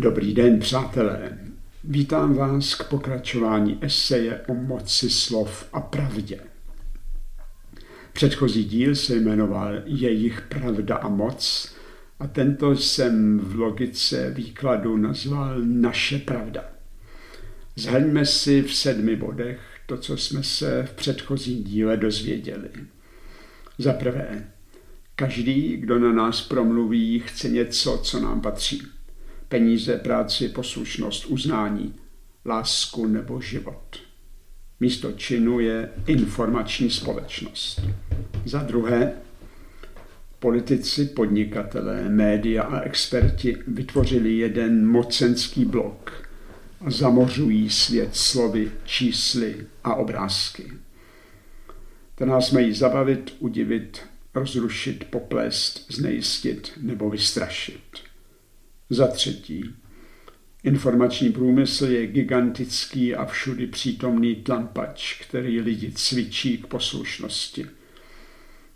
Dobrý den, přátelé. Vítám vás k pokračování eseje o moci slov a pravdě. Předchozí díl se jmenoval Jejich pravda a moc a tento jsem v logice výkladu nazval Naše pravda. Zhrňme si v sedmi bodech to, co jsme se v předchozím díle dozvěděli. Za prvé, každý, kdo na nás promluví, chce něco, co nám patří peníze, práci, poslušnost, uznání, lásku nebo život. Místo činu je informační společnost. Za druhé, politici, podnikatelé, média a experti vytvořili jeden mocenský blok a zamořují svět slovy, čísly a obrázky. To nás mají zabavit, udivit, rozrušit, poplést, znejistit nebo vystrašit. Za třetí, informační průmysl je gigantický a všudy přítomný tlampač, který lidi cvičí k poslušnosti.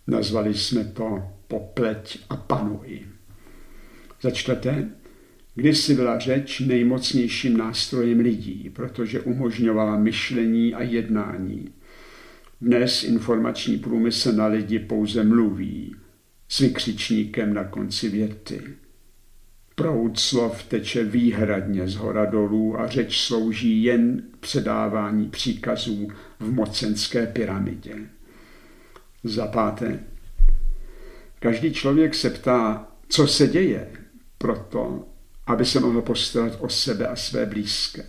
Nazvali jsme to popleť a panuj. Za čtvrté, kdysi byla řeč nejmocnějším nástrojem lidí, protože umožňovala myšlení a jednání. Dnes informační průmysl na lidi pouze mluví s vykřičníkem na konci věty. Proud slov teče výhradně z hora dolů a řeč slouží jen k předávání příkazů v mocenské pyramidě. Za páté, každý člověk se ptá, co se děje, proto, aby se mohl postarat o sebe a své blízké.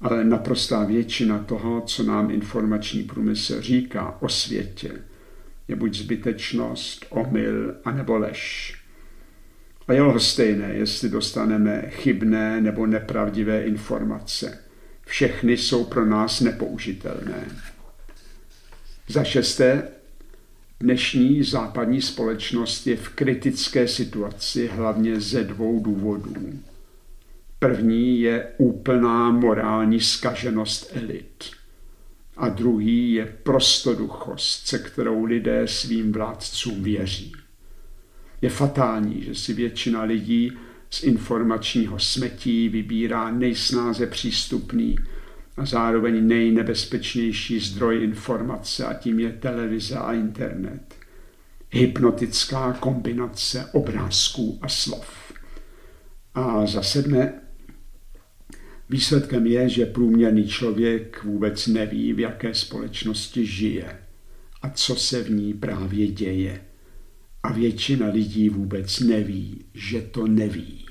Ale naprostá většina toho, co nám informační průmysl říká o světě, je buď zbytečnost, omyl, anebo lež. A je stejné, jestli dostaneme chybné nebo nepravdivé informace. Všechny jsou pro nás nepoužitelné. Za šesté, dnešní západní společnost je v kritické situaci hlavně ze dvou důvodů. První je úplná morální skaženost elit. A druhý je prostoduchost, se kterou lidé svým vládcům věří. Je fatální, že si většina lidí z informačního smetí vybírá nejsnáze přístupný a zároveň nejnebezpečnější zdroj informace a tím je televize a internet. Hypnotická kombinace obrázků a slov. A za sedmé, výsledkem je, že průměrný člověk vůbec neví, v jaké společnosti žije a co se v ní právě děje a většina lidí vůbec neví, že to neví.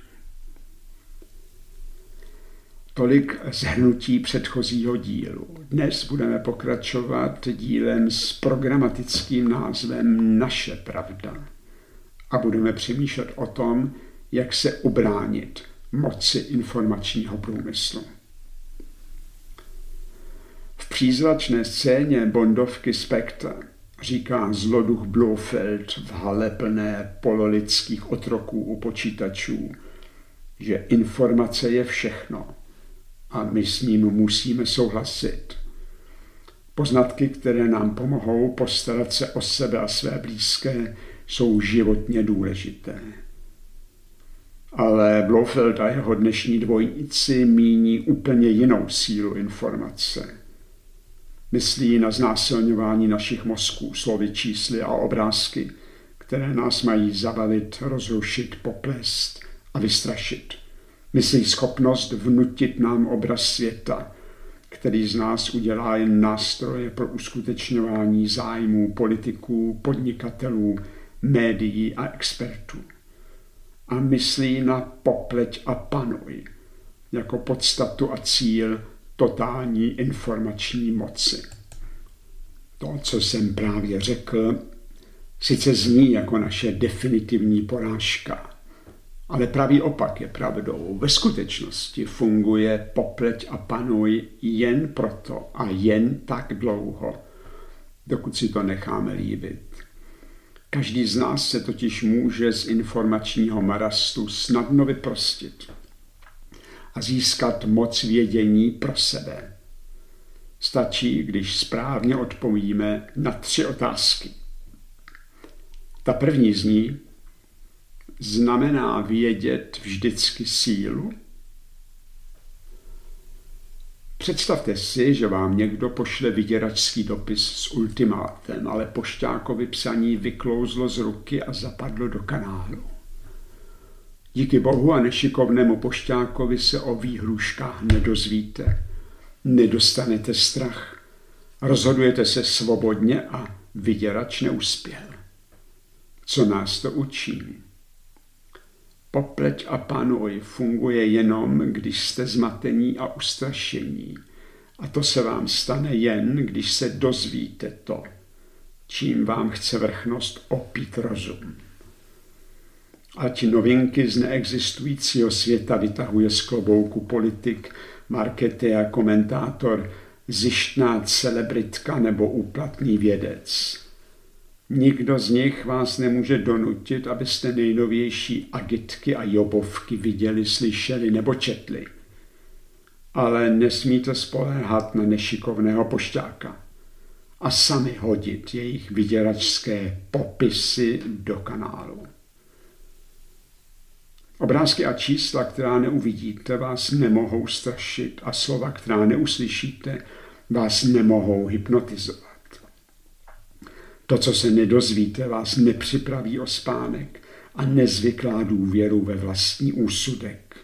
Tolik zhrnutí předchozího dílu. Dnes budeme pokračovat dílem s programatickým názvem Naše pravda a budeme přemýšlet o tom, jak se ubránit moci informačního průmyslu. V přízračné scéně Bondovky Spectre říká zloduch Blofeld v hale plné pololidských otroků u počítačů, že informace je všechno a my s ním musíme souhlasit. Poznatky, které nám pomohou postarat se o sebe a své blízké, jsou životně důležité. Ale Blofeld a jeho dnešní dvojníci míní úplně jinou sílu informace – Myslí na znásilňování našich mozků, slovy, čísly a obrázky, které nás mají zabavit, rozrušit, poplést a vystrašit. Myslí schopnost vnutit nám obraz světa, který z nás udělá jen nástroje pro uskutečňování zájmů politiků, podnikatelů, médií a expertů. A myslí na popleť a panuj jako podstatu a cíl totální informační moci. To, co jsem právě řekl, sice zní jako naše definitivní porážka, ale pravý opak je pravdou. Ve skutečnosti funguje popleť a panuj jen proto a jen tak dlouho, dokud si to necháme líbit. Každý z nás se totiž může z informačního marastu snadno vyprostit a získat moc vědění pro sebe. Stačí, když správně odpovíme na tři otázky. Ta první zní, znamená vědět vždycky sílu? Představte si, že vám někdo pošle vyděračský dopis s ultimátem, ale pošťákovi psaní vyklouzlo z ruky a zapadlo do kanálu. Díky bohu a nešikovnému pošťákovi se o výhruškách nedozvíte. Nedostanete strach. Rozhodujete se svobodně a vyděrač neuspěl. Co nás to učí? Popleť a panuj funguje jenom, když jste zmatení a ustrašení. A to se vám stane jen, když se dozvíte to, čím vám chce vrchnost opít rozum. Ať novinky z neexistujícího světa vytahuje z klobouku politik, a komentátor, zjištná celebritka nebo úplatný vědec. Nikdo z nich vás nemůže donutit, abyste nejnovější agitky a jobovky viděli, slyšeli nebo četli. Ale nesmíte spoléhat na nešikovného pošťáka a sami hodit jejich vyděračské popisy do kanálu. Obrázky a čísla, která neuvidíte, vás nemohou strašit a slova, která neuslyšíte, vás nemohou hypnotizovat. To, co se nedozvíte, vás nepřipraví o spánek a nezvyklá důvěru ve vlastní úsudek.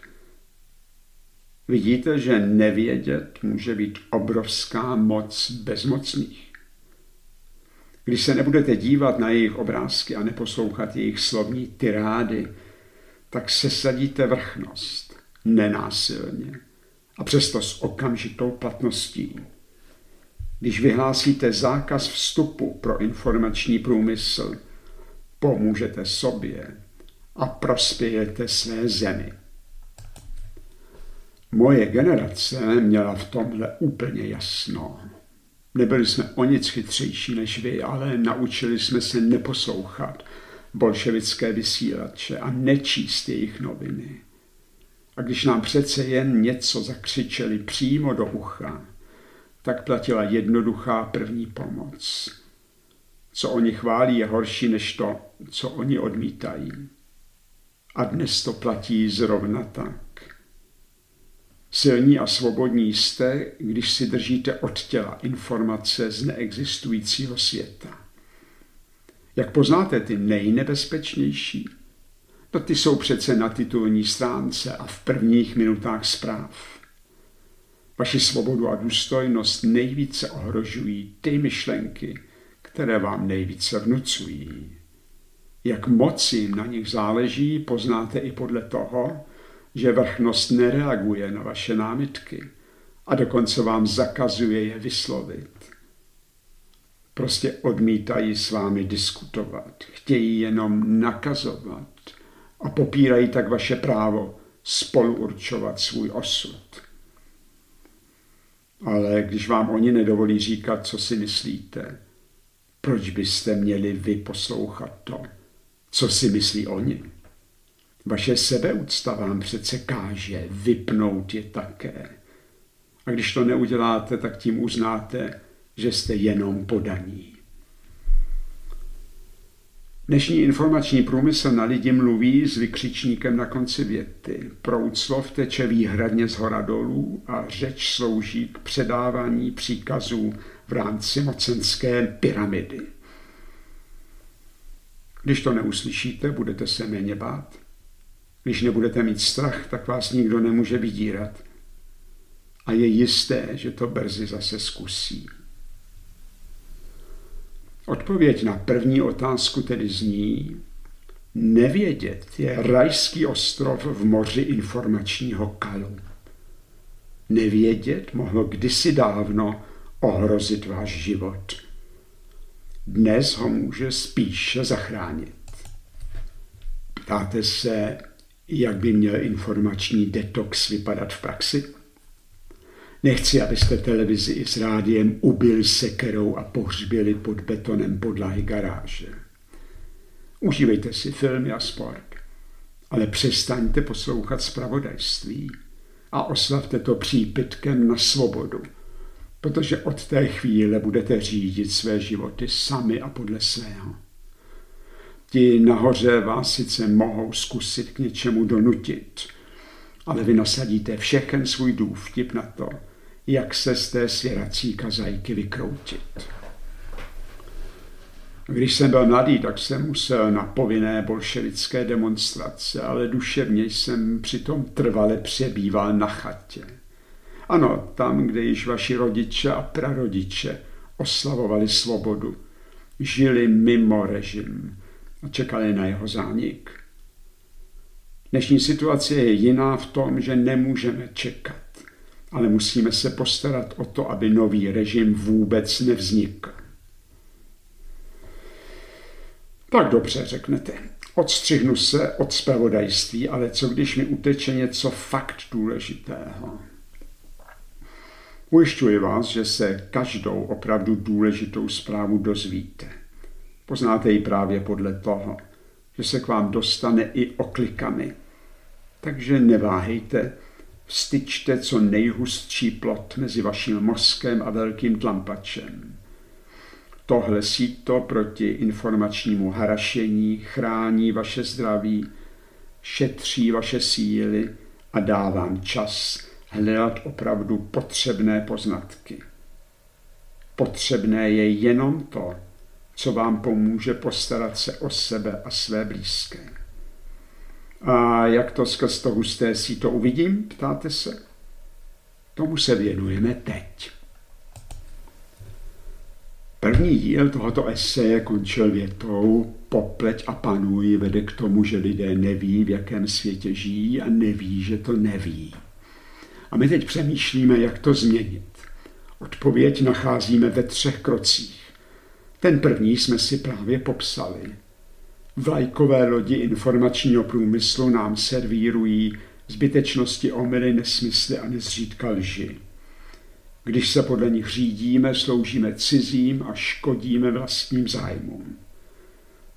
Vidíte, že nevědět může být obrovská moc bezmocných. Když se nebudete dívat na jejich obrázky a neposlouchat jejich slovní tyrády, tak se sadíte vrchnost, nenásilně a přesto s okamžitou platností. Když vyhlásíte zákaz vstupu pro informační průmysl, pomůžete sobě a prospějete své zemi. Moje generace měla v tomhle úplně jasno. Nebyli jsme o nic chytřejší než vy, ale naučili jsme se neposlouchat bolševické vysílače a nečíst jejich noviny. A když nám přece jen něco zakřičeli přímo do ucha, tak platila jednoduchá první pomoc. Co oni chválí je horší než to, co oni odmítají. A dnes to platí zrovna tak. Silní a svobodní jste, když si držíte od těla informace z neexistujícího světa. Jak poznáte ty nejnebezpečnější? No ty jsou přece na titulní stránce a v prvních minutách zpráv. Vaši svobodu a důstojnost nejvíce ohrožují ty myšlenky, které vám nejvíce vnucují. Jak moc jim na nich záleží, poznáte i podle toho, že vrchnost nereaguje na vaše námitky a dokonce vám zakazuje je vyslovit. Prostě odmítají s vámi diskutovat, chtějí jenom nakazovat a popírají tak vaše právo spolu určovat svůj osud. Ale když vám oni nedovolí říkat, co si myslíte, proč byste měli vy poslouchat to, co si myslí oni? Vaše sebeúcta vám přece káže vypnout je také. A když to neuděláte, tak tím uznáte, že jste jenom podaní. Dnešní informační průmysl na lidi mluví s vykřičníkem na konci věty. Proud slov teče výhradně z hora dolů a řeč slouží k předávání příkazů v rámci mocenské pyramidy. Když to neuslyšíte, budete se méně bát. Když nebudete mít strach, tak vás nikdo nemůže vydírat. A je jisté, že to brzy zase zkusí. Odpověď na první otázku tedy zní, nevědět je rajský ostrov v moři informačního kalu. Nevědět mohlo kdysi dávno ohrozit váš život. Dnes ho může spíše zachránit. Ptáte se, jak by měl informační detox vypadat v praxi? Nechci, abyste televizi i s rádiem ubili sekerou a pohřbili pod betonem podlahy garáže. Užívejte si filmy a sport, ale přestaňte poslouchat zpravodajství a oslavte to přípitkem na svobodu, protože od té chvíle budete řídit své životy sami a podle svého. Ti nahoře vás sice mohou zkusit k něčemu donutit, ale vy nasadíte všechen svůj důvtip na to, jak se z té svěrací kazajky vykroutit. Když jsem byl mladý, tak jsem musel na povinné bolševické demonstrace, ale duševně jsem přitom trvale přebýval na chatě. Ano, tam, kde již vaši rodiče a prarodiče oslavovali svobodu, žili mimo režim a čekali na jeho zánik. Dnešní situace je jiná v tom, že nemůžeme čekat, ale musíme se postarat o to, aby nový režim vůbec nevznikl. Tak dobře, řeknete. Odstřihnu se od spravodajství, ale co když mi uteče něco fakt důležitého? Ujišťuji vás, že se každou opravdu důležitou zprávu dozvíte. Poznáte ji právě podle toho, že se k vám dostane i oklikami. Takže neváhejte, vstyčte co nejhustší plot mezi vaším mozkem a velkým tlampačem. Tohle síto proti informačnímu harašení chrání vaše zdraví, šetří vaše síly a dá vám čas hledat opravdu potřebné poznatky. Potřebné je jenom to, co vám pomůže postarat se o sebe a své blízké. A jak to skrz to husté síto uvidím, ptáte se? Tomu se věnujeme teď. První díl tohoto eseje končil větou Popleť a panuj vede k tomu, že lidé neví, v jakém světě žijí a neví, že to neví. A my teď přemýšlíme, jak to změnit. Odpověď nacházíme ve třech krocích. Ten první jsme si právě popsali. Vlajkové lodi informačního průmyslu nám servírují zbytečnosti, omily, nesmysly a nezřídka lži. Když se podle nich řídíme, sloužíme cizím a škodíme vlastním zájmům.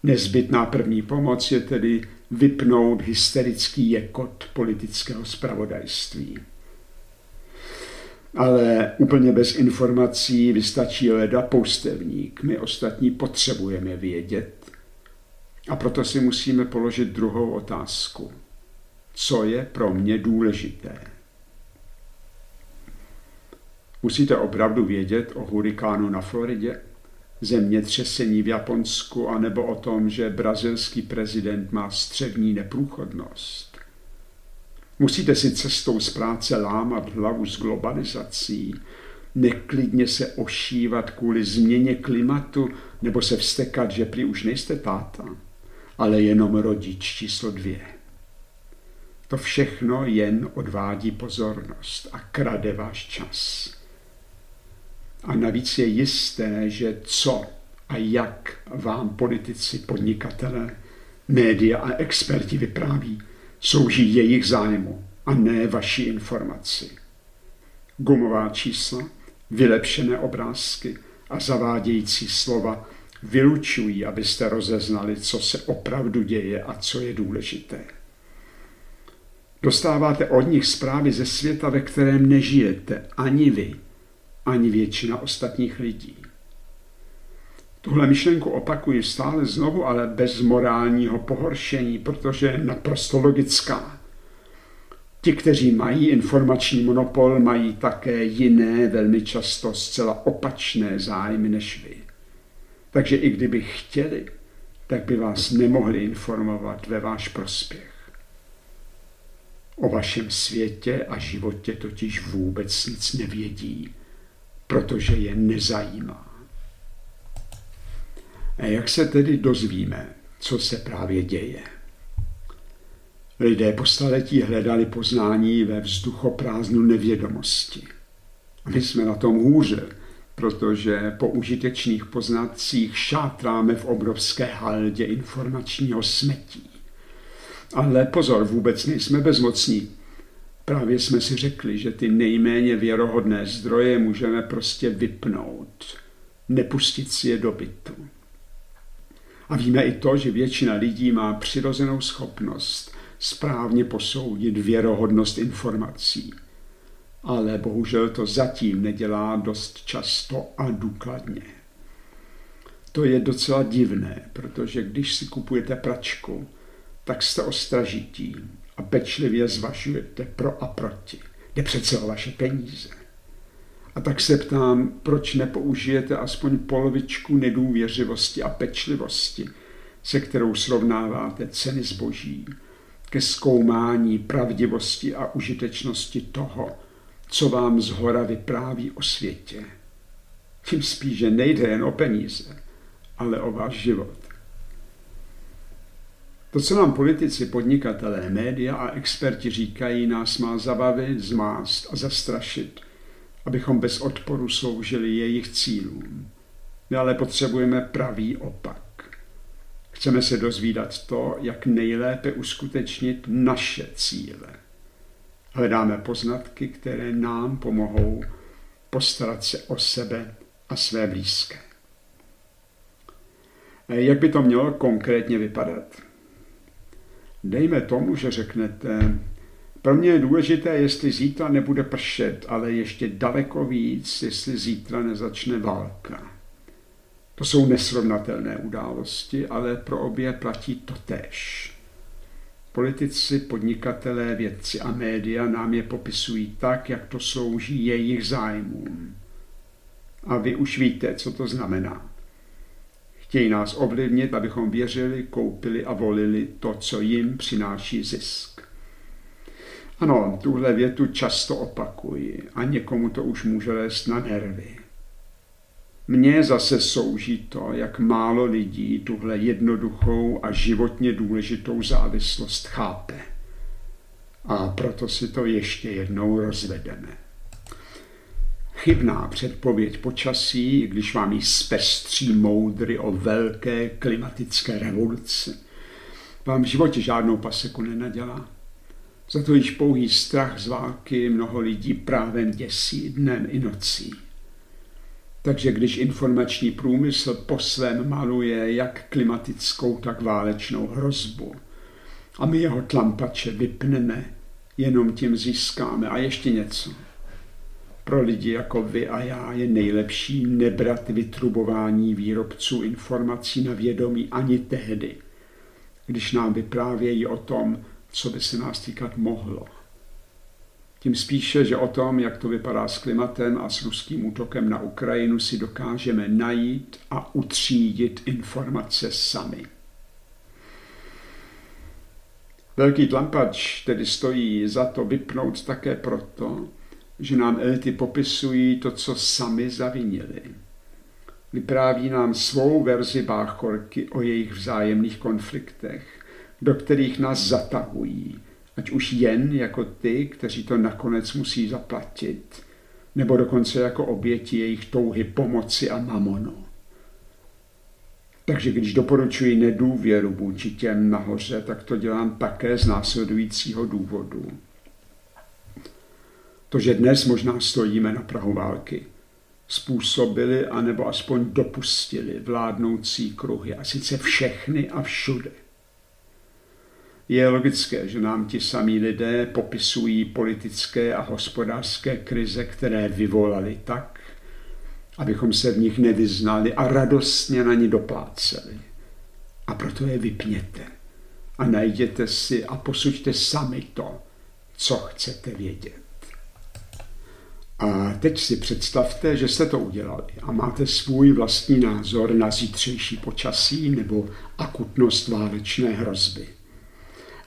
Nezbytná první pomoc je tedy vypnout hysterický jekot politického spravodajství. Ale úplně bez informací vystačí leda poustevník. My ostatní potřebujeme vědět. A proto si musíme položit druhou otázku. Co je pro mě důležité? Musíte opravdu vědět o hurikánu na Floridě, zemětřesení v Japonsku, anebo o tom, že brazilský prezident má střevní neprůchodnost. Musíte si cestou z práce lámat hlavu s globalizací, neklidně se ošívat kvůli změně klimatu nebo se vstekat, že prý už nejste táta, ale jenom rodič číslo dvě. To všechno jen odvádí pozornost a krade váš čas. A navíc je jisté, že co a jak vám politici, podnikatelé, média a experti vypráví, slouží jejich zájmu a ne vaší informaci. Gumová čísla, vylepšené obrázky a zavádějící slova vylučují, abyste rozeznali, co se opravdu děje a co je důležité. Dostáváte od nich zprávy ze světa, ve kterém nežijete ani vy, ani většina ostatních lidí. Tuhle myšlenku opakuji stále znovu, ale bez morálního pohoršení, protože je naprosto logická. Ti, kteří mají informační monopol, mají také jiné, velmi často zcela opačné zájmy než vy. Takže i kdyby chtěli, tak by vás nemohli informovat ve váš prospěch. O vašem světě a životě totiž vůbec nic nevědí protože je nezajímá. A jak se tedy dozvíme, co se právě děje? Lidé po staletí hledali poznání ve vzduchoprázdnu nevědomosti. A my jsme na tom hůře, protože po užitečných poznatcích šátráme v obrovské haldě informačního smetí. Ale pozor, vůbec nejsme bezmocní. Právě jsme si řekli, že ty nejméně věrohodné zdroje můžeme prostě vypnout, nepustit si je do bytu. A víme i to, že většina lidí má přirozenou schopnost správně posoudit věrohodnost informací. Ale bohužel to zatím nedělá dost často a důkladně. To je docela divné, protože když si kupujete pračku, tak jste ostražití a pečlivě zvažujete pro a proti. Jde přece o vaše peníze. A tak se ptám, proč nepoužijete aspoň polovičku nedůvěřivosti a pečlivosti, se kterou srovnáváte ceny zboží, ke zkoumání pravdivosti a užitečnosti toho, co vám zhora vypráví o světě. Tím spíš, že nejde jen o peníze, ale o váš život. To, co nám politici, podnikatelé, média a experti říkají, nás má zabavit, zmást a zastrašit, abychom bez odporu sloužili jejich cílům. My ale potřebujeme pravý opak. Chceme se dozvídat to, jak nejlépe uskutečnit naše cíle. Hledáme poznatky, které nám pomohou postarat se o sebe a své blízké. Jak by to mělo konkrétně vypadat? Dejme tomu, že řeknete, pro mě je důležité, jestli zítra nebude pršet, ale ještě daleko víc, jestli zítra nezačne válka. To jsou nesrovnatelné události, ale pro obě platí to tež. Politici, podnikatelé, vědci a média nám je popisují tak, jak to slouží jejich zájmům. A vy už víte, co to znamená. Chtějí nás ovlivnit, abychom věřili, koupili a volili to, co jim přináší zisk. Ano, tuhle větu často opakuji a někomu to už může lézt na nervy. Mně zase souží to, jak málo lidí tuhle jednoduchou a životně důležitou závislost chápe. A proto si to ještě jednou rozvedeme. Chybná předpověď počasí, když vám jí zpestří moudry o velké klimatické revoluci, vám v životě žádnou paseku nenadělá. Za to již pouhý strach z války mnoho lidí právě děsí dnem i nocí. Takže když informační průmysl po svém maluje jak klimatickou, tak válečnou hrozbu a my jeho tlampače vypneme, jenom tím získáme a ještě něco. Pro lidi jako vy a já je nejlepší nebrat vytrubování výrobců informací na vědomí ani tehdy, když nám vyprávějí o tom, co by se nás týkat mohlo. Tím spíše, že o tom, jak to vypadá s klimatem a s ruským útokem na Ukrajinu, si dokážeme najít a utřídit informace sami. Velký tlampač tedy stojí za to vypnout také proto, že nám elity popisují to, co sami zavinili. Vypráví nám svou verzi báchorky o jejich vzájemných konfliktech, do kterých nás zatahují, ať už jen jako ty, kteří to nakonec musí zaplatit, nebo dokonce jako oběti jejich touhy pomoci a mamonu. Takže když doporučuji nedůvěru vůči těm nahoře, tak to dělám také z následujícího důvodu. To, že dnes možná stojíme na Prahu války, způsobili anebo aspoň dopustili vládnoucí kruhy, a sice všechny a všude. Je logické, že nám ti samí lidé popisují politické a hospodářské krize, které vyvolali tak, abychom se v nich nevyznali a radostně na ně dopláceli. A proto je vypněte a najděte si a posuďte sami to, co chcete vědět. A teď si představte, že jste to udělali a máte svůj vlastní názor na zítřejší počasí nebo akutnost válečné hrozby.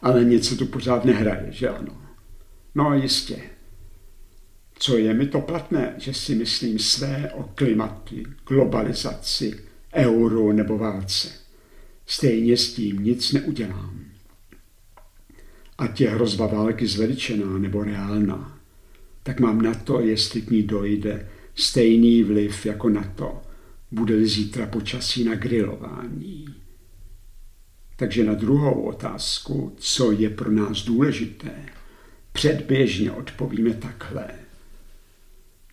Ale něco tu pořád nehraje, že ano? No jistě. Co je mi to platné, že si myslím své o klimatu, globalizaci, euro nebo válce. Stejně s tím nic neudělám. Ať je hrozba války zveličená nebo reálná tak mám na to, jestli k ní dojde, stejný vliv jako na to, bude-li zítra počasí na grilování. Takže na druhou otázku, co je pro nás důležité, předběžně odpovíme takhle.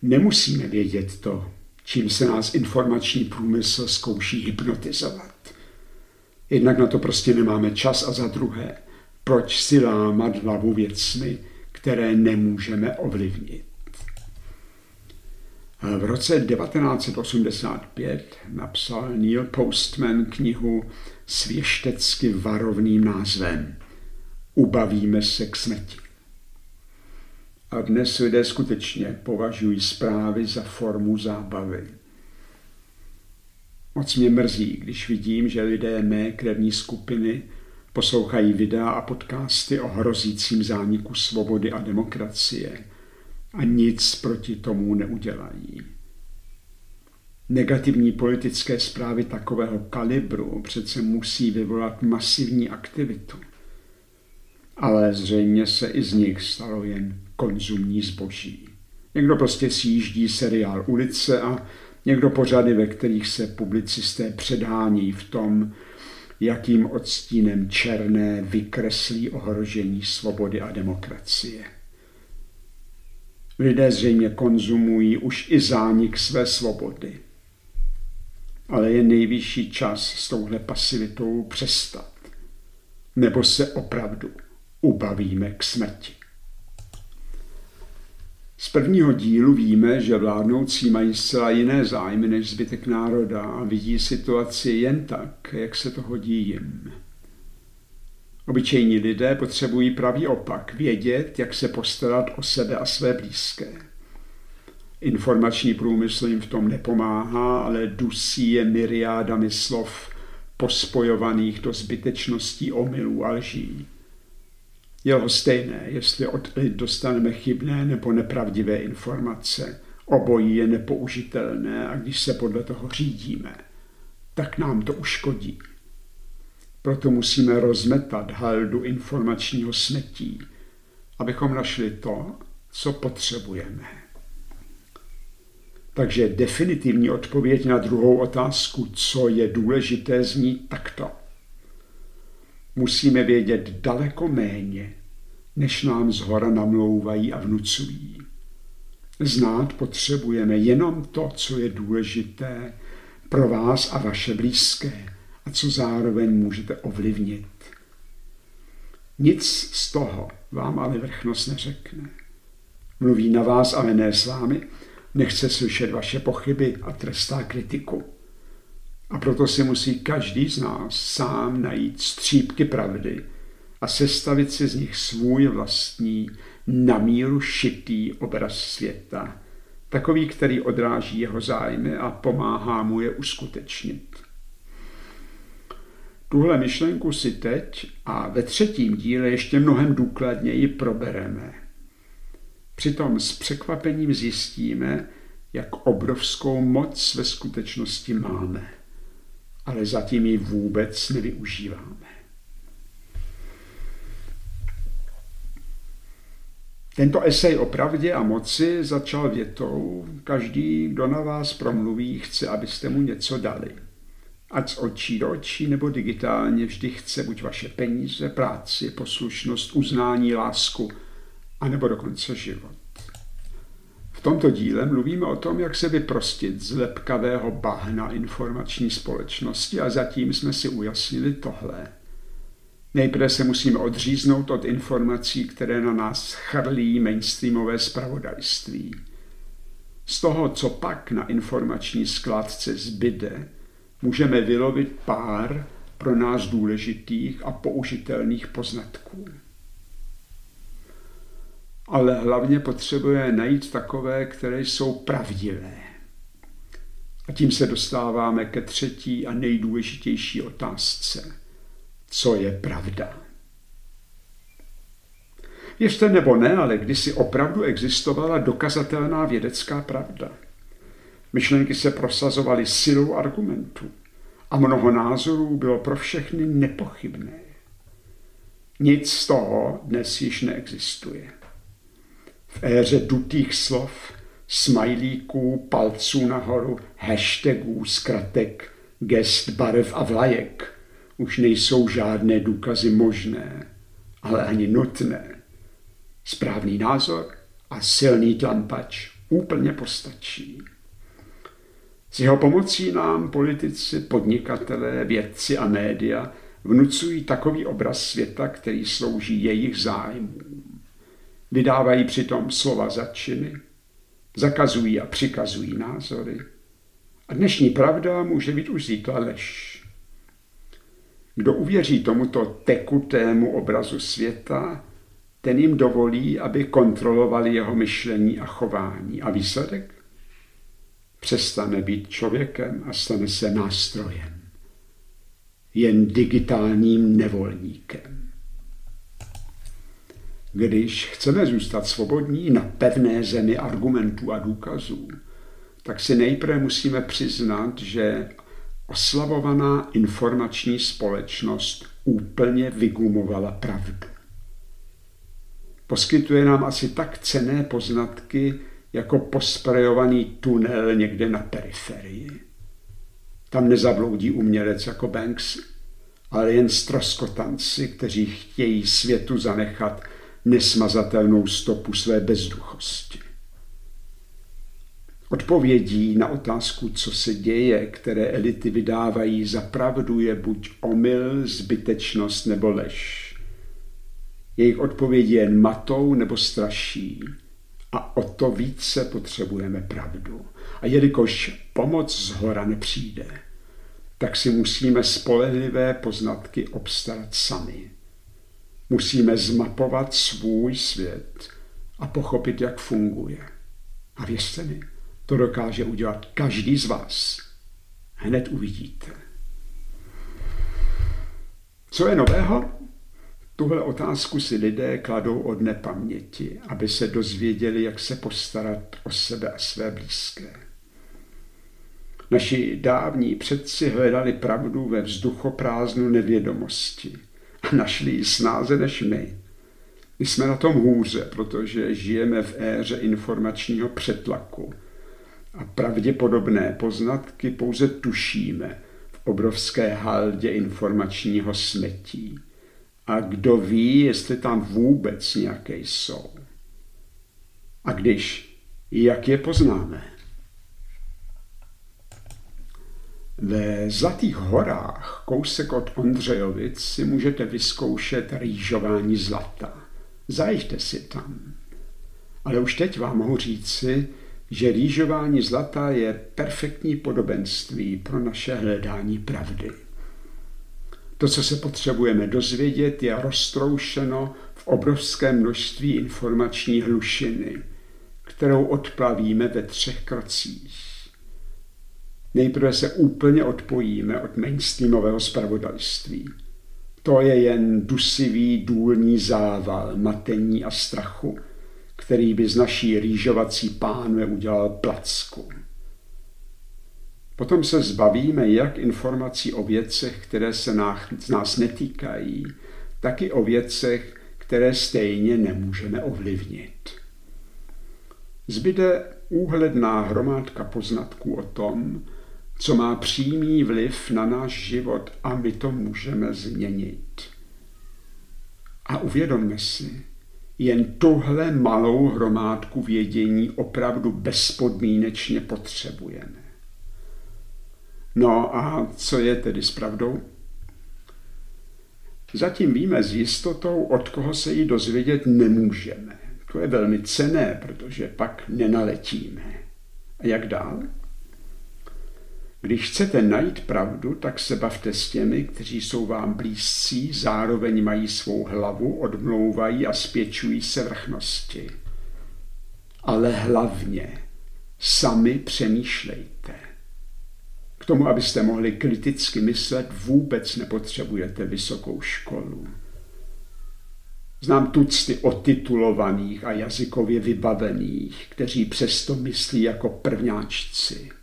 Nemusíme vědět to, čím se nás informační průmysl zkouší hypnotizovat. Jednak na to prostě nemáme čas a za druhé, proč si lámat hlavu věcmi, které nemůžeme ovlivnit. V roce 1985 napsal Neil Postman knihu s věštecky varovným názvem Ubavíme se k smrti. A dnes lidé skutečně považují zprávy za formu zábavy. Moc mě mrzí, když vidím, že lidé mé krevní skupiny poslouchají videa a podcasty o hrozícím zániku svobody a demokracie a nic proti tomu neudělají. Negativní politické zprávy takového kalibru přece musí vyvolat masivní aktivitu. Ale zřejmě se i z nich stalo jen konzumní zboží. Někdo prostě sjíždí seriál Ulice a někdo pořady, ve kterých se publicisté předhání v tom, jakým odstínem černé vykreslí ohrožení svobody a demokracie. Lidé zřejmě konzumují už i zánik své svobody. Ale je nejvyšší čas s touhle pasivitou přestat. Nebo se opravdu ubavíme k smrti. Z prvního dílu víme, že vládnoucí mají zcela jiné zájmy než zbytek národa a vidí situaci jen tak, jak se to hodí jim. Obyčejní lidé potřebují pravý opak, vědět, jak se postarat o sebe a své blízké. Informační průmysl jim v tom nepomáhá, ale dusí je myriádami slov pospojovaných do zbytečností omylů a lží. Je stejné, jestli od lid dostaneme chybné nebo nepravdivé informace. Obojí je nepoužitelné a když se podle toho řídíme, tak nám to uškodí. Proto musíme rozmetat haldu informačního smetí, abychom našli to, co potřebujeme. Takže definitivní odpověď na druhou otázku, co je důležité, zní takto. Musíme vědět daleko méně, než nám zhora namlouvají a vnucují. Znát potřebujeme jenom to, co je důležité pro vás a vaše blízké a co zároveň můžete ovlivnit. Nic z toho vám ale vrchnost neřekne. Mluví na vás, ale ne s vámi, nechce slyšet vaše pochyby a trestá kritiku. A proto si musí každý z nás sám najít střípky pravdy a sestavit si z nich svůj vlastní, na míru šitý obraz světa, takový, který odráží jeho zájmy a pomáhá mu je uskutečnit. Tuhle myšlenku si teď a ve třetím díle ještě mnohem důkladněji probereme. Přitom s překvapením zjistíme, jak obrovskou moc ve skutečnosti máme, ale zatím ji vůbec nevyužíváme. Tento esej o pravdě a moci začal větou, každý, kdo na vás promluví, chce, abyste mu něco dali ať z očí do očí nebo digitálně, vždy chce buď vaše peníze, práci, poslušnost, uznání, lásku, anebo dokonce život. V tomto díle mluvíme o tom, jak se vyprostit z lepkavého bahna informační společnosti a zatím jsme si ujasnili tohle. Nejprve se musíme odříznout od informací, které na nás chrlí mainstreamové spravodajství. Z toho, co pak na informační skládce zbyde, můžeme vylovit pár pro nás důležitých a použitelných poznatků. Ale hlavně potřebuje najít takové, které jsou pravdivé. A tím se dostáváme ke třetí a nejdůležitější otázce. Co je pravda? Věřte nebo ne, ale kdysi opravdu existovala dokazatelná vědecká pravda – Myšlenky se prosazovaly silou argumentů a mnoho názorů bylo pro všechny nepochybné. Nic z toho dnes již neexistuje. V éře dutých slov, smajlíků, palců nahoru, hashtagů, zkratek, gest, barev a vlajek už nejsou žádné důkazy možné, ale ani nutné. Správný názor a silný tlampač úplně postačí. S jeho pomocí nám politici, podnikatelé, vědci a média vnucují takový obraz světa, který slouží jejich zájmům. Vydávají přitom slova za činy, Zakazují a přikazují názory. A dnešní pravda může být už zítra lež. Kdo uvěří tomuto tekutému obrazu světa, ten jim dovolí, aby kontrolovali jeho myšlení a chování. A výsledek? Přestane být člověkem a stane se nástrojem. Jen digitálním nevolníkem. Když chceme zůstat svobodní na pevné zemi argumentů a důkazů, tak si nejprve musíme přiznat, že oslavovaná informační společnost úplně vygumovala pravdu. Poskytuje nám asi tak cené poznatky, jako posprejovaný tunel někde na periferii. Tam nezabloudí umělec jako Banks, ale jen stroskotanci, kteří chtějí světu zanechat nesmazatelnou stopu své bezduchosti. Odpovědí na otázku, co se děje, které elity vydávají za pravdu, je buď omyl, zbytečnost nebo lež. Jejich odpovědi jen matou nebo straší. A o to více potřebujeme pravdu. A jelikož pomoc z hora nepřijde, tak si musíme spolehlivé poznatky obstarat sami. Musíme zmapovat svůj svět a pochopit, jak funguje. A věřte mi, to dokáže udělat každý z vás. Hned uvidíte. Co je nového? Tuhle otázku si lidé kladou od nepaměti, aby se dozvěděli, jak se postarat o sebe a své blízké. Naši dávní předci hledali pravdu ve vzduchoprázdnu nevědomosti a našli ji snáze než my. My jsme na tom hůře, protože žijeme v éře informačního přetlaku a pravděpodobné poznatky pouze tušíme v obrovské haldě informačního smetí a kdo ví, jestli tam vůbec nějaké jsou. A když, jak je poznáme? Ve Zlatých horách, kousek od Ondřejovic, si můžete vyzkoušet rýžování zlata. Zajďte si tam. Ale už teď vám mohu říci, že rýžování zlata je perfektní podobenství pro naše hledání pravdy. To, co se potřebujeme dozvědět, je roztroušeno v obrovské množství informační hlušiny, kterou odplavíme ve třech krocích. Nejprve se úplně odpojíme od mainstreamového spravodajství. To je jen dusivý důlní zával matení a strachu, který by z naší rýžovací pánve udělal placku. Potom se zbavíme jak informací o věcech, které se nás netýkají, tak i o věcech, které stejně nemůžeme ovlivnit. Zbyde úhledná hromádka poznatků o tom, co má přímý vliv na náš život a my to můžeme změnit. A uvědomme si, jen tuhle malou hromádku vědění opravdu bezpodmínečně potřebujeme. No a co je tedy s pravdou? Zatím víme s jistotou, od koho se ji dozvědět nemůžeme. To je velmi cené, protože pak nenaletíme. A jak dál? Když chcete najít pravdu, tak se bavte s těmi, kteří jsou vám blízcí, zároveň mají svou hlavu, odmlouvají a spěčují se vrchnosti. Ale hlavně sami přemýšlejte. K tomu, abyste mohli kriticky myslet, vůbec nepotřebujete vysokou školu. Znám tucty otitulovaných a jazykově vybavených, kteří přesto myslí jako prvňáčci.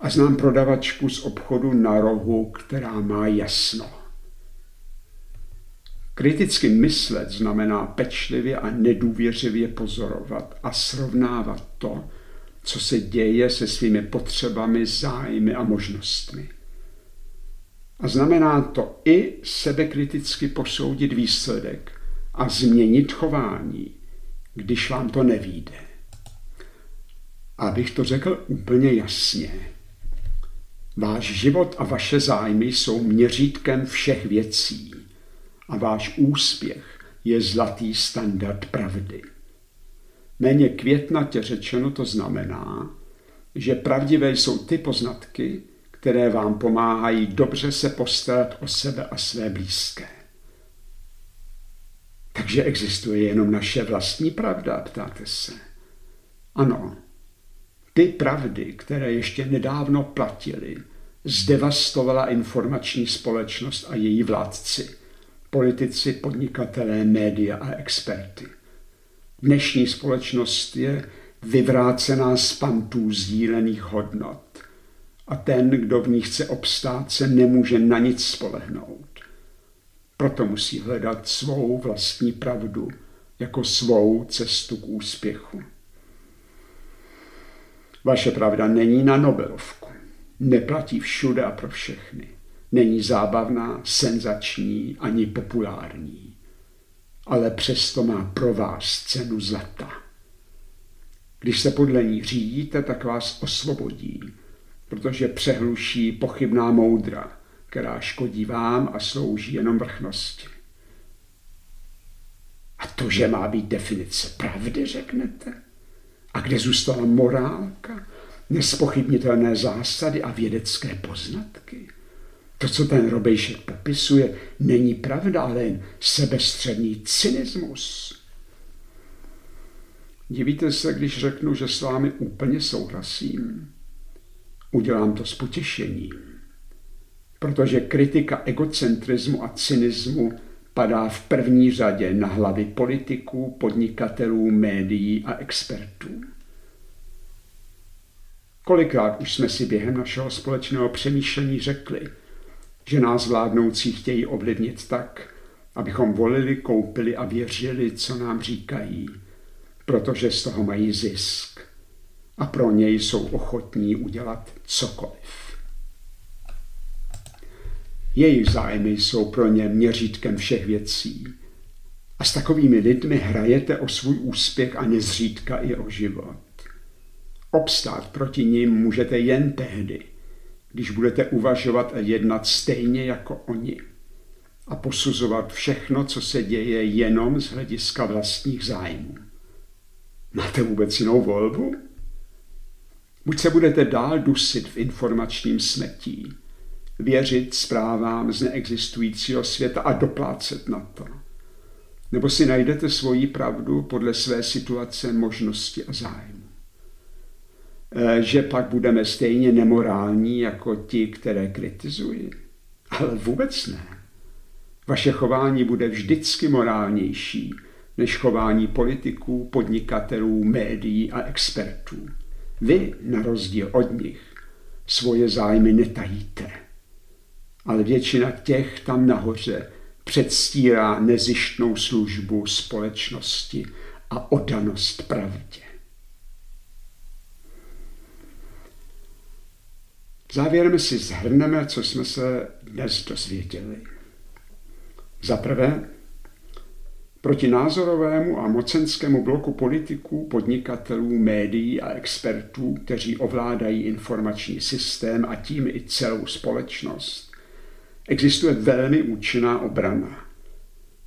A znám prodavačku z obchodu na rohu, která má jasno. Kriticky myslet znamená pečlivě a nedůvěřivě pozorovat a srovnávat to, co se děje se svými potřebami, zájmy a možnostmi. A znamená to i sebekriticky posoudit výsledek a změnit chování, když vám to nevíde. Abych to řekl úplně jasně. Váš život a vaše zájmy jsou měřítkem všech věcí a váš úspěch je zlatý standard pravdy. Méně květnatě řečeno to znamená, že pravdivé jsou ty poznatky, které vám pomáhají dobře se postarat o sebe a své blízké. Takže existuje jenom naše vlastní pravda, ptáte se. Ano, ty pravdy, které ještě nedávno platily, zdevastovala informační společnost a její vládci, politici, podnikatelé, média a experty. Dnešní společnost je vyvrácená z pantů sdílených hodnot a ten, kdo v ní chce obstát, se nemůže na nic spolehnout. Proto musí hledat svou vlastní pravdu jako svou cestu k úspěchu. Vaše pravda není na Nobelovku. Neplatí všude a pro všechny. Není zábavná, senzační ani populární. Ale přesto má pro vás cenu zlata. Když se podle ní řídíte, tak vás osvobodí, protože přehluší pochybná moudra, která škodí vám a slouží jenom vrchnosti. A to, že má být definice pravdy, řeknete? A kde zůstala morálka, nespochybnitelné zásady a vědecké poznatky? To, co ten Robejšek popisuje, není pravda, ale jen sebestředný cynismus. Divíte se, když řeknu, že s vámi úplně souhlasím? Udělám to s potěšením, protože kritika egocentrismu a cynismu padá v první řadě na hlavy politiků, podnikatelů, médií a expertů. Kolikrát už jsme si během našeho společného přemýšlení řekli, že nás vládnoucí chtějí ovlivnit tak, abychom volili, koupili a věřili, co nám říkají, protože z toho mají zisk a pro něj jsou ochotní udělat cokoliv. Jejich zájmy jsou pro ně měřítkem všech věcí. A s takovými lidmi hrajete o svůj úspěch a nezřídka i o život. Obstát proti ním můžete jen tehdy, když budete uvažovat a jednat stejně jako oni a posuzovat všechno, co se děje jenom z hlediska vlastních zájmů. Máte vůbec jinou volbu? Buď se budete dál dusit v informačním smetí, věřit zprávám z neexistujícího světa a doplácet na to. Nebo si najdete svoji pravdu podle své situace, možnosti a zájmu. E, že pak budeme stejně nemorální jako ti, které kritizují. Ale vůbec ne. Vaše chování bude vždycky morálnější než chování politiků, podnikatelů, médií a expertů. Vy, na rozdíl od nich, svoje zájmy netajíte ale většina těch tam nahoře předstírá nezištnou službu společnosti a odanost pravdě. Závěrem si zhrneme, co jsme se dnes dozvěděli. Za prvé, proti názorovému a mocenskému bloku politiků, podnikatelů, médií a expertů, kteří ovládají informační systém a tím i celou společnost, Existuje velmi účinná obrana.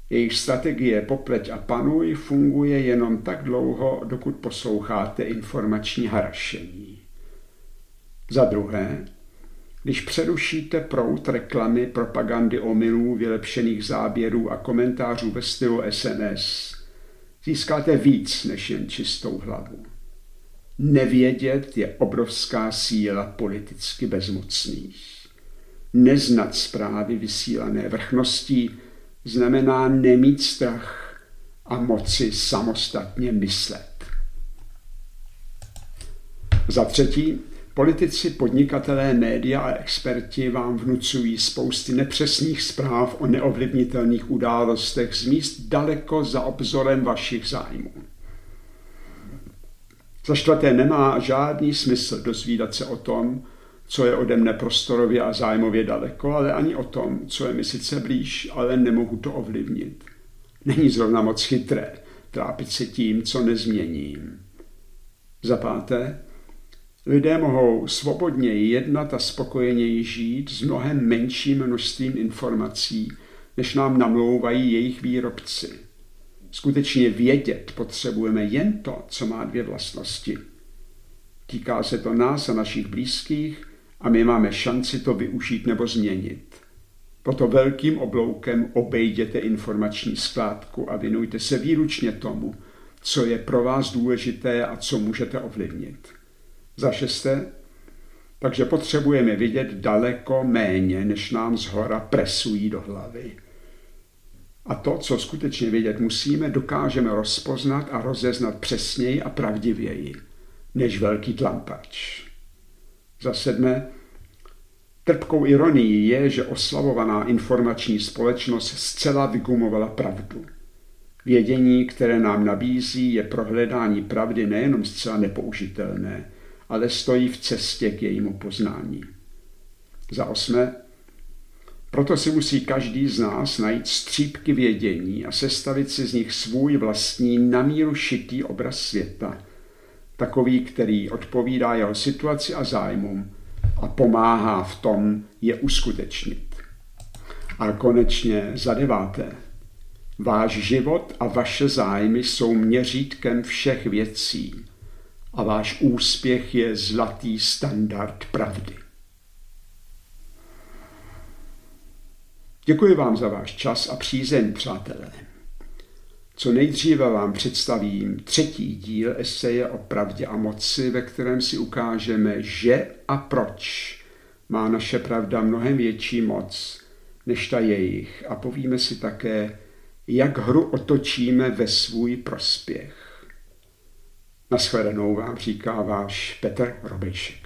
Jejich strategie popleť a panuj funguje jenom tak dlouho, dokud posloucháte informační harašení. Za druhé, když přerušíte prout reklamy, propagandy omylů, vylepšených záběrů a komentářů ve stylu SNS, získáte víc než jen čistou hlavu. Nevědět je obrovská síla politicky bezmocných. Neznat zprávy vysílané vrchností znamená nemít strach a moci samostatně myslet. Za třetí, politici, podnikatelé, média a experti vám vnucují spousty nepřesných zpráv o neovlivnitelných událostech z míst daleko za obzorem vašich zájmů. Za čtvrté nemá žádný smysl dozvídat se o tom, co je ode mne prostorově a zájmově daleko, ale ani o tom, co je mi sice blíž, ale nemohu to ovlivnit. Není zrovna moc chytré trápit se tím, co nezměním. Za páté, lidé mohou svobodněji jednat a spokojeněji žít s mnohem menším množstvím informací, než nám namlouvají jejich výrobci. Skutečně vědět potřebujeme jen to, co má dvě vlastnosti. Týká se to nás a našich blízkých a my máme šanci to využít nebo změnit. Proto velkým obloukem obejděte informační skládku a věnujte se výlučně tomu, co je pro vás důležité a co můžete ovlivnit. Za šesté, takže potřebujeme vidět daleko méně, než nám zhora presují do hlavy. A to, co skutečně vědět musíme, dokážeme rozpoznat a rozeznat přesněji a pravdivěji, než velký tlampač. Za sedmé, trpkou ironií je, že oslavovaná informační společnost zcela vygumovala pravdu. Vědění, které nám nabízí, je pro hledání pravdy nejenom zcela nepoužitelné, ale stojí v cestě k jejímu poznání. Za osmé, proto si musí každý z nás najít střípky vědění a sestavit si z nich svůj vlastní namíru šitý obraz světa, takový, který odpovídá jeho situaci a zájmům a pomáhá v tom je uskutečnit. A konečně za deváté. Váš život a vaše zájmy jsou měřítkem všech věcí a váš úspěch je zlatý standard pravdy. Děkuji vám za váš čas a přízeň, přátelé. Co nejdříve vám představím třetí díl eseje o pravdě a moci, ve kterém si ukážeme, že a proč má naše pravda mnohem větší moc než ta jejich a povíme si také, jak hru otočíme ve svůj prospěch. Naschledanou vám říká váš Petr Robejšek.